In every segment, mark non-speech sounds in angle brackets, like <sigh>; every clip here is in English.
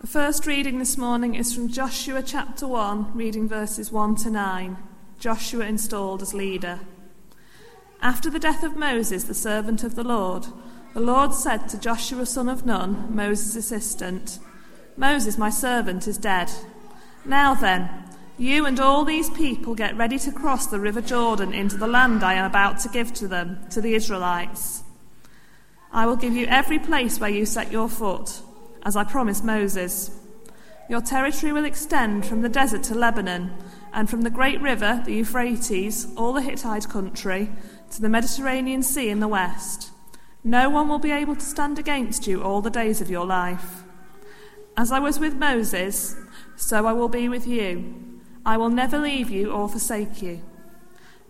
The first reading this morning is from Joshua chapter 1, reading verses 1 to 9. Joshua installed as leader. After the death of Moses, the servant of the Lord, the Lord said to Joshua son of Nun, Moses' assistant, Moses, my servant, is dead. Now then, you and all these people get ready to cross the river Jordan into the land I am about to give to them, to the Israelites. I will give you every place where you set your foot as I promised Moses. Your territory will extend from the desert to Lebanon, and from the great river, the Euphrates, all the Hittite country, to the Mediterranean Sea in the west. No one will be able to stand against you all the days of your life. As I was with Moses, so I will be with you. I will never leave you or forsake you.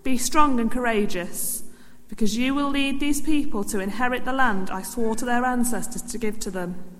Be strong and courageous, because you will lead these people to inherit the land I swore to their ancestors to give to them.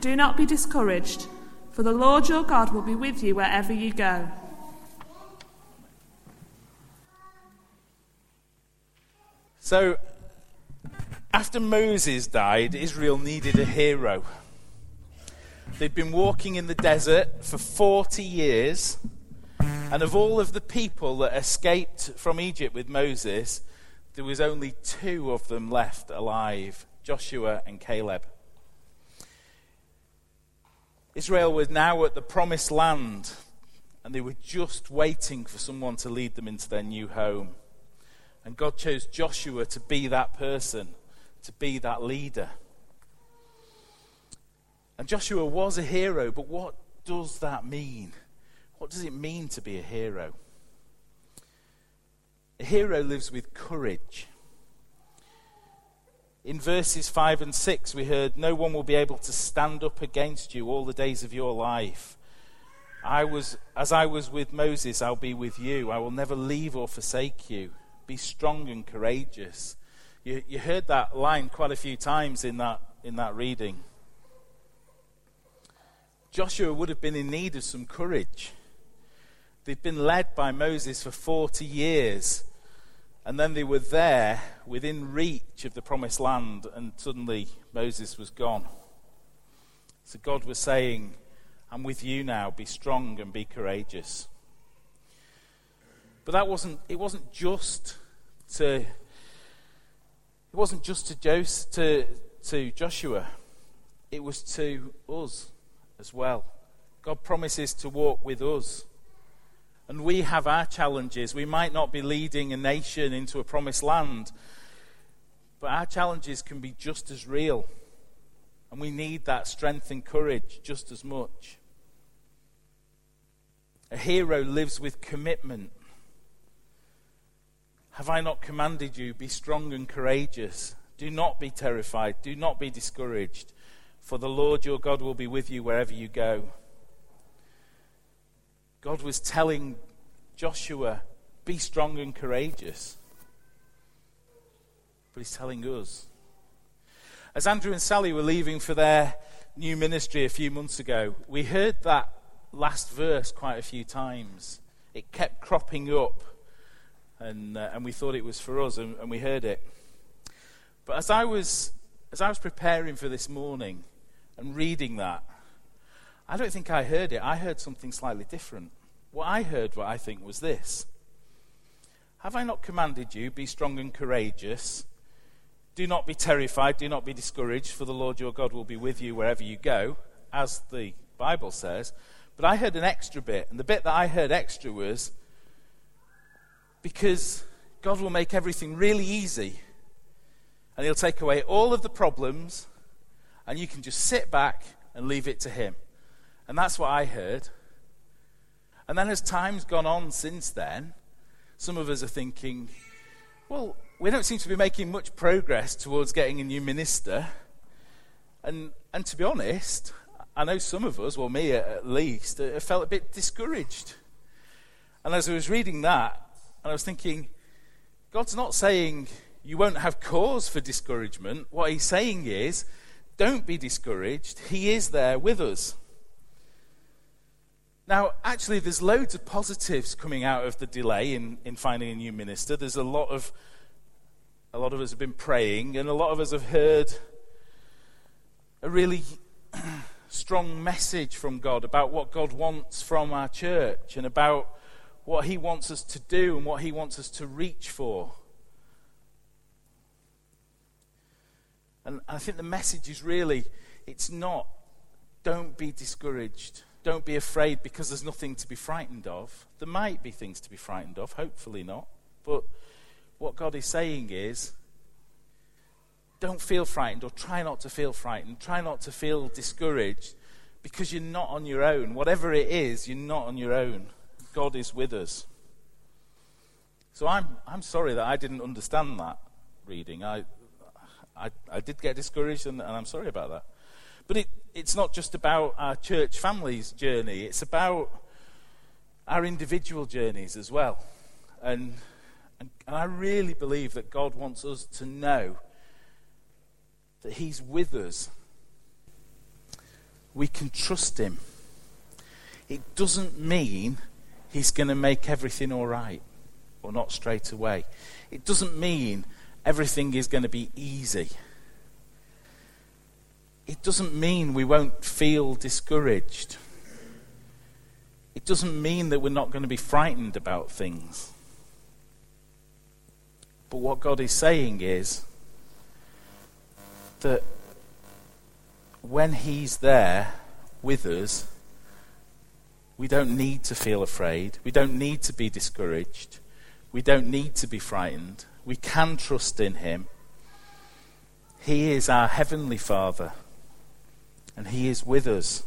Do not be discouraged, for the Lord your God will be with you wherever you go. So, after Moses died, Israel needed a hero. They'd been walking in the desert for 40 years, and of all of the people that escaped from Egypt with Moses, there was only two of them left alive Joshua and Caleb. Israel was now at the promised land, and they were just waiting for someone to lead them into their new home. And God chose Joshua to be that person, to be that leader. And Joshua was a hero, but what does that mean? What does it mean to be a hero? A hero lives with courage. In verses 5 and 6, we heard, No one will be able to stand up against you all the days of your life. I was, as I was with Moses, I'll be with you. I will never leave or forsake you. Be strong and courageous. You, you heard that line quite a few times in that, in that reading. Joshua would have been in need of some courage. They've been led by Moses for 40 years. And then they were there within reach of the promised land, and suddenly Moses was gone. So God was saying, I'm with you now. Be strong and be courageous. But that wasn't, it wasn't just to, it wasn't just to, Jos- to, to Joshua. It was to us as well. God promises to walk with us. And we have our challenges. We might not be leading a nation into a promised land, but our challenges can be just as real. And we need that strength and courage just as much. A hero lives with commitment. Have I not commanded you? Be strong and courageous. Do not be terrified. Do not be discouraged. For the Lord your God will be with you wherever you go. God was telling Joshua, be strong and courageous. But he's telling us. As Andrew and Sally were leaving for their new ministry a few months ago, we heard that last verse quite a few times. It kept cropping up, and, uh, and we thought it was for us, and, and we heard it. But as I, was, as I was preparing for this morning and reading that, I don't think I heard it. I heard something slightly different. What I heard, what I think, was this Have I not commanded you, be strong and courageous? Do not be terrified, do not be discouraged, for the Lord your God will be with you wherever you go, as the Bible says. But I heard an extra bit, and the bit that I heard extra was because God will make everything really easy, and He'll take away all of the problems, and you can just sit back and leave it to Him. And that's what I heard. And then as time's gone on since then, some of us are thinking, well, we don't seem to be making much progress towards getting a new minister. And, and to be honest, I know some of us, well, me at least, uh, felt a bit discouraged. And as I was reading that, and I was thinking, God's not saying you won't have cause for discouragement. What He's saying is, don't be discouraged. He is there with us. Now, actually, there's loads of positives coming out of the delay in, in finding a new minister. There's a lot of a lot of us have been praying, and a lot of us have heard a really <clears throat> strong message from God about what God wants from our church and about what He wants us to do and what He wants us to reach for. And I think the message is really it's not, don't be discouraged. Don't be afraid because there's nothing to be frightened of. There might be things to be frightened of, hopefully not. But what God is saying is don't feel frightened or try not to feel frightened. Try not to feel discouraged because you're not on your own. Whatever it is, you're not on your own. God is with us. So I'm, I'm sorry that I didn't understand that reading. I, I, I did get discouraged, and, and I'm sorry about that. But it, it's not just about our church family's journey, it's about our individual journeys as well. And, and, and I really believe that God wants us to know that He's with us. We can trust Him. It doesn't mean He's going to make everything all right, or not straight away. It doesn't mean everything is going to be easy. It doesn't mean we won't feel discouraged. It doesn't mean that we're not going to be frightened about things. But what God is saying is that when He's there with us, we don't need to feel afraid. We don't need to be discouraged. We don't need to be frightened. We can trust in Him. He is our Heavenly Father, and He is with us.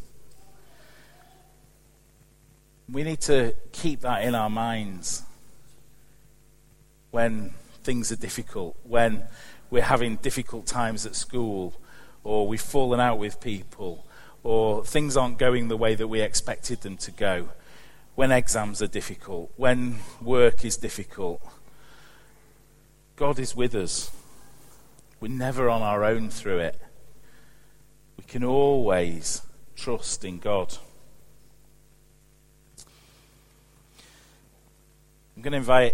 We need to keep that in our minds when things are difficult, when we're having difficult times at school, or we've fallen out with people, or things aren't going the way that we expected them to go, when exams are difficult, when work is difficult. God is with us. We're never on our own through it. We can always trust in God. I'm going to invite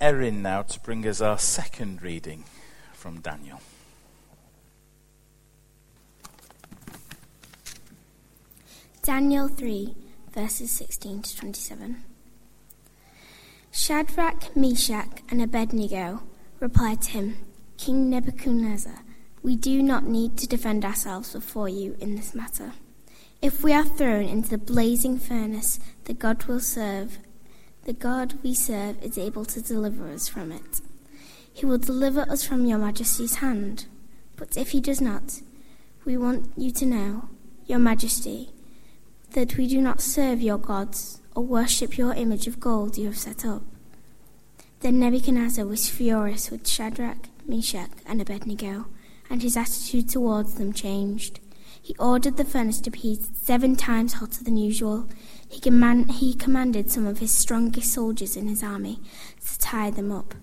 Erin now to bring us our second reading from Daniel. Daniel 3, verses 16 to 27. Shadrach, Meshach, and Abednego replied to him, King Nebuchadnezzar, we do not need to defend ourselves before you in this matter. If we are thrown into the blazing furnace, the God will serve, the God we serve is able to deliver us from it. He will deliver us from your majesty's hand. But if he does not, we want you to know, your majesty, that we do not serve your gods or worship your image of gold you have set up. Then Nebuchadnezzar was furious with Shadrach, Meshach, and Abednego, and his attitude towards them changed. He ordered the furnace to be seven times hotter than usual. He, command, he commanded some of his strongest soldiers in his army to tie them up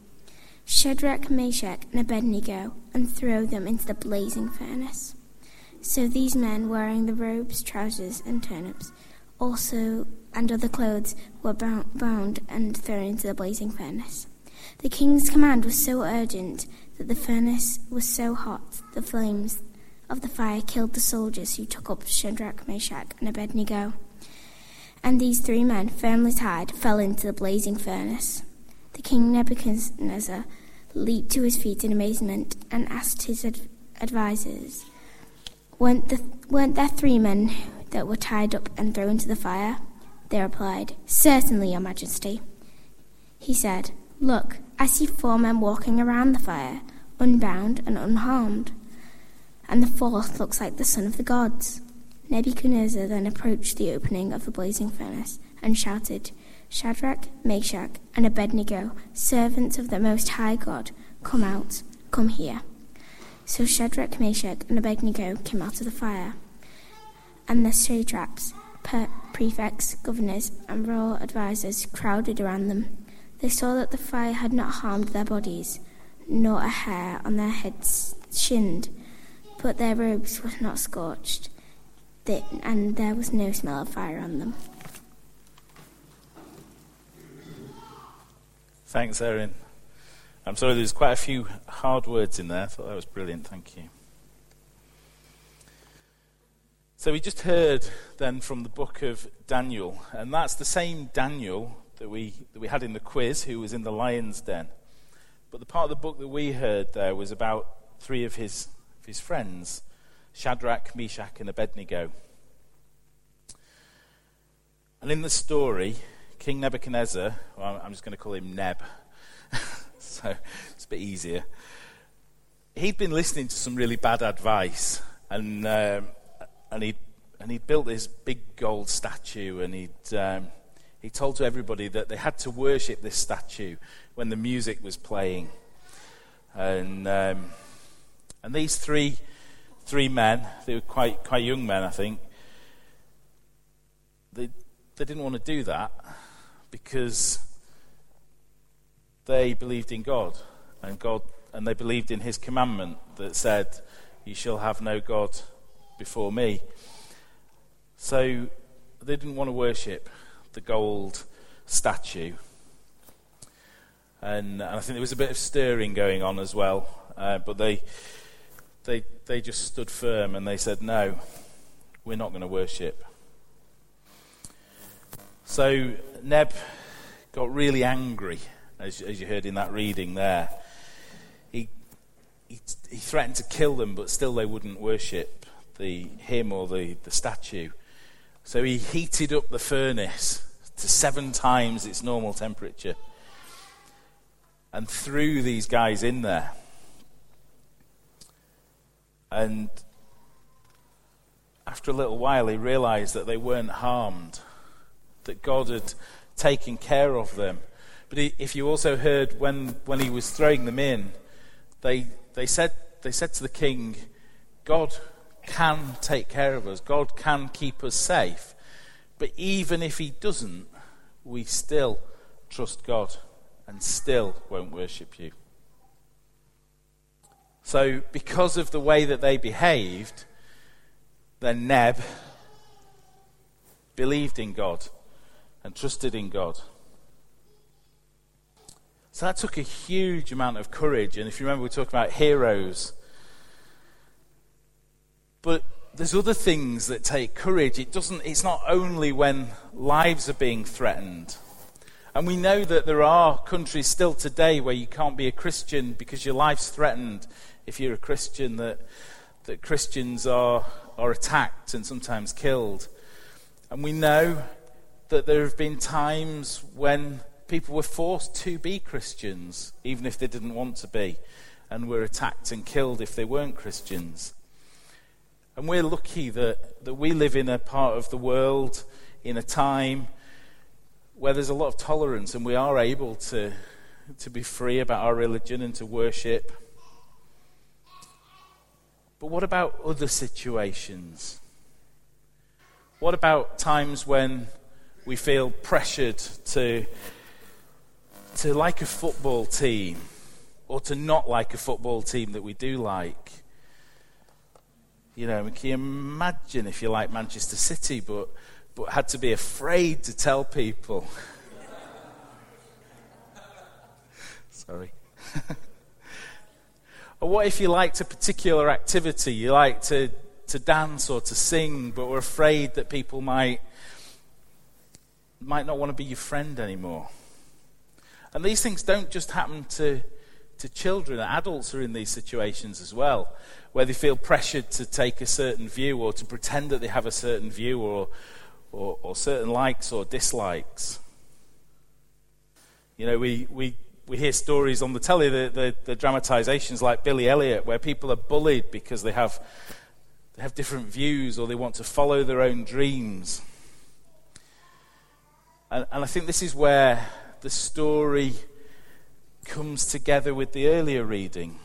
Shadrach, Meshach, and Abednego, and throw them into the blazing furnace. So these men, wearing the robes, trousers, and turnips, also and other clothes, were bound and thrown into the blazing furnace. The king's command was so urgent that the furnace was so hot the flames of the fire killed the soldiers who took up Shadrach, Meshach, and Abednego. And these three men, firmly tied, fell into the blazing furnace. The king Nebuchadnezzar leaped to his feet in amazement and asked his ad- advisers, weren't, the, weren't there three men that were tied up and thrown into the fire? They replied, Certainly, Your Majesty. He said, Look, I see four men walking around the fire, unbound and unharmed, and the fourth looks like the son of the gods. Nebuchadnezzar then approached the opening of the blazing furnace and shouted, Shadrach, Meshach, and Abednego, servants of the Most High God, come out, come here. So Shadrach, Meshach, and Abednego came out of the fire. and the satraps, prefects, governors, and royal advisers crowded around them. They saw that the fire had not harmed their bodies, nor a hair on their heads shinned, but their robes were not scorched, and there was no smell of fire on them. Thanks, Erin. I'm sorry, there's quite a few hard words in there. I thought that was brilliant. Thank you. So we just heard then from the book of Daniel, and that's the same Daniel that we, that we had in the quiz who was in the lion's den. But the part of the book that we heard there was about three of his, of his friends Shadrach, Meshach, and Abednego. And in the story, King Nebuchadnezzar, well, I'm just going to call him Neb, <laughs> so it's a bit easier. He'd been listening to some really bad advice, and um, and he and he built this big gold statue, and he'd um, he told to everybody that they had to worship this statue when the music was playing, and um, and these three three men, they were quite quite young men, I think. They they didn't want to do that because they believed in God, and God and they believed in His commandment that said, "You shall have no God before me." So they didn't want to worship the gold statue. And, and I think there was a bit of stirring going on as well. Uh, but they, they, they just stood firm and they said, no, we're not going to worship. So Neb got really angry, as, as you heard in that reading there. He, he, he threatened to kill them, but still they wouldn't worship the, him or the, the statue. So he heated up the furnace to seven times its normal temperature and threw these guys in there. And after a little while, he realized that they weren't harmed, that God had taken care of them. But he, if you also heard when, when he was throwing them in, they, they, said, they said to the king, God can take care of us, God can keep us safe. But even if He doesn't, we still trust God and still won't worship you. So, because of the way that they behaved, then Neb believed in God and trusted in God. So that took a huge amount of courage. And if you remember, we talked about heroes. But there's other things that take courage. It doesn't, it's not only when lives are being threatened. And we know that there are countries still today where you can't be a Christian because your life's threatened if you're a Christian, that, that Christians are, are attacked and sometimes killed. And we know that there have been times when people were forced to be Christians, even if they didn't want to be, and were attacked and killed if they weren't Christians. And we're lucky that, that we live in a part of the world, in a time where there's a lot of tolerance and we are able to, to be free about our religion and to worship. But what about other situations? What about times when we feel pressured to, to like a football team or to not like a football team that we do like? You know, can you imagine if you like Manchester City, but, but had to be afraid to tell people? <laughs> Sorry. <laughs> or what if you liked a particular activity? You like to, to dance or to sing, but were afraid that people might, might not want to be your friend anymore? And these things don't just happen to, to children, adults are in these situations as well where they feel pressured to take a certain view or to pretend that they have a certain view or, or, or certain likes or dislikes. You know, we, we, we hear stories on the telly, the, the, the dramatizations like Billy Elliot, where people are bullied because they have, they have different views or they want to follow their own dreams. And, and I think this is where the story comes together with the earlier reading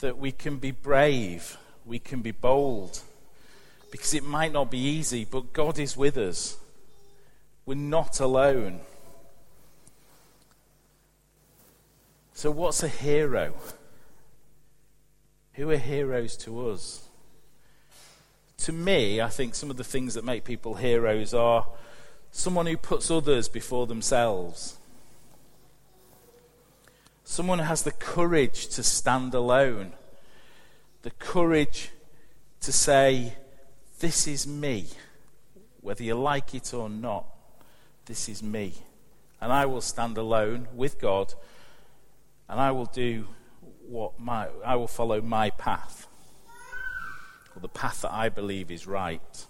that we can be brave, we can be bold, because it might not be easy, but God is with us. We're not alone. So, what's a hero? Who are heroes to us? To me, I think some of the things that make people heroes are someone who puts others before themselves, someone has the courage to stand alone, the courage to say, this is me. Whether you like it or not, this is me. And I will stand alone with God and I will do what my, I will follow my path, or the path that I believe is right.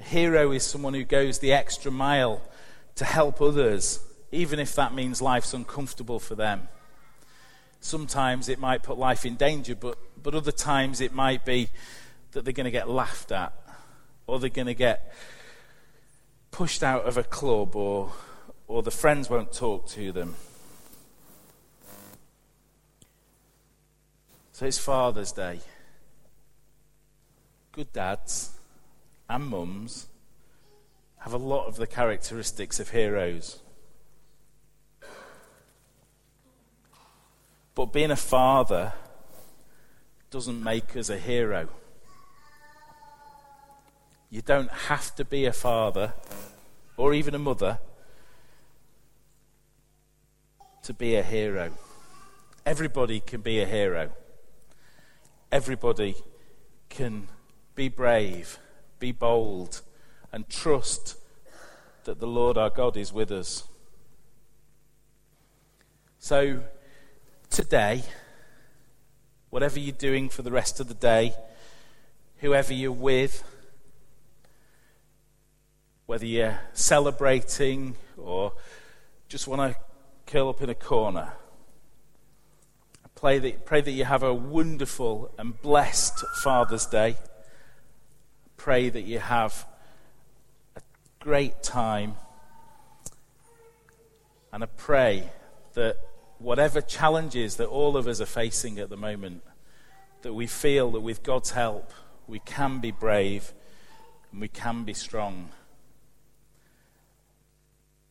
A hero is someone who goes the extra mile to help others, even if that means life's uncomfortable for them. Sometimes it might put life in danger, but, but other times it might be that they're going to get laughed at, or they're going to get pushed out of a club, or, or the friends won't talk to them. So it's Father's Day. Good dads and mums have a lot of the characteristics of heroes. But being a father doesn't make us a hero. You don't have to be a father or even a mother to be a hero. Everybody can be a hero. Everybody can be brave, be bold, and trust that the Lord our God is with us. So, today, whatever you're doing for the rest of the day, whoever you're with, whether you're celebrating or just want to curl up in a corner, I pray that, pray that you have a wonderful and blessed Father's Day. Pray that you have a great time. And I pray that whatever challenges that all of us are facing at the moment, that we feel that with God's help, we can be brave and we can be strong.